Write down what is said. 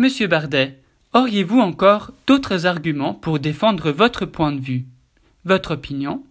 Monsieur Bardet, auriez-vous encore d'autres arguments pour défendre votre point de vue? Votre opinion?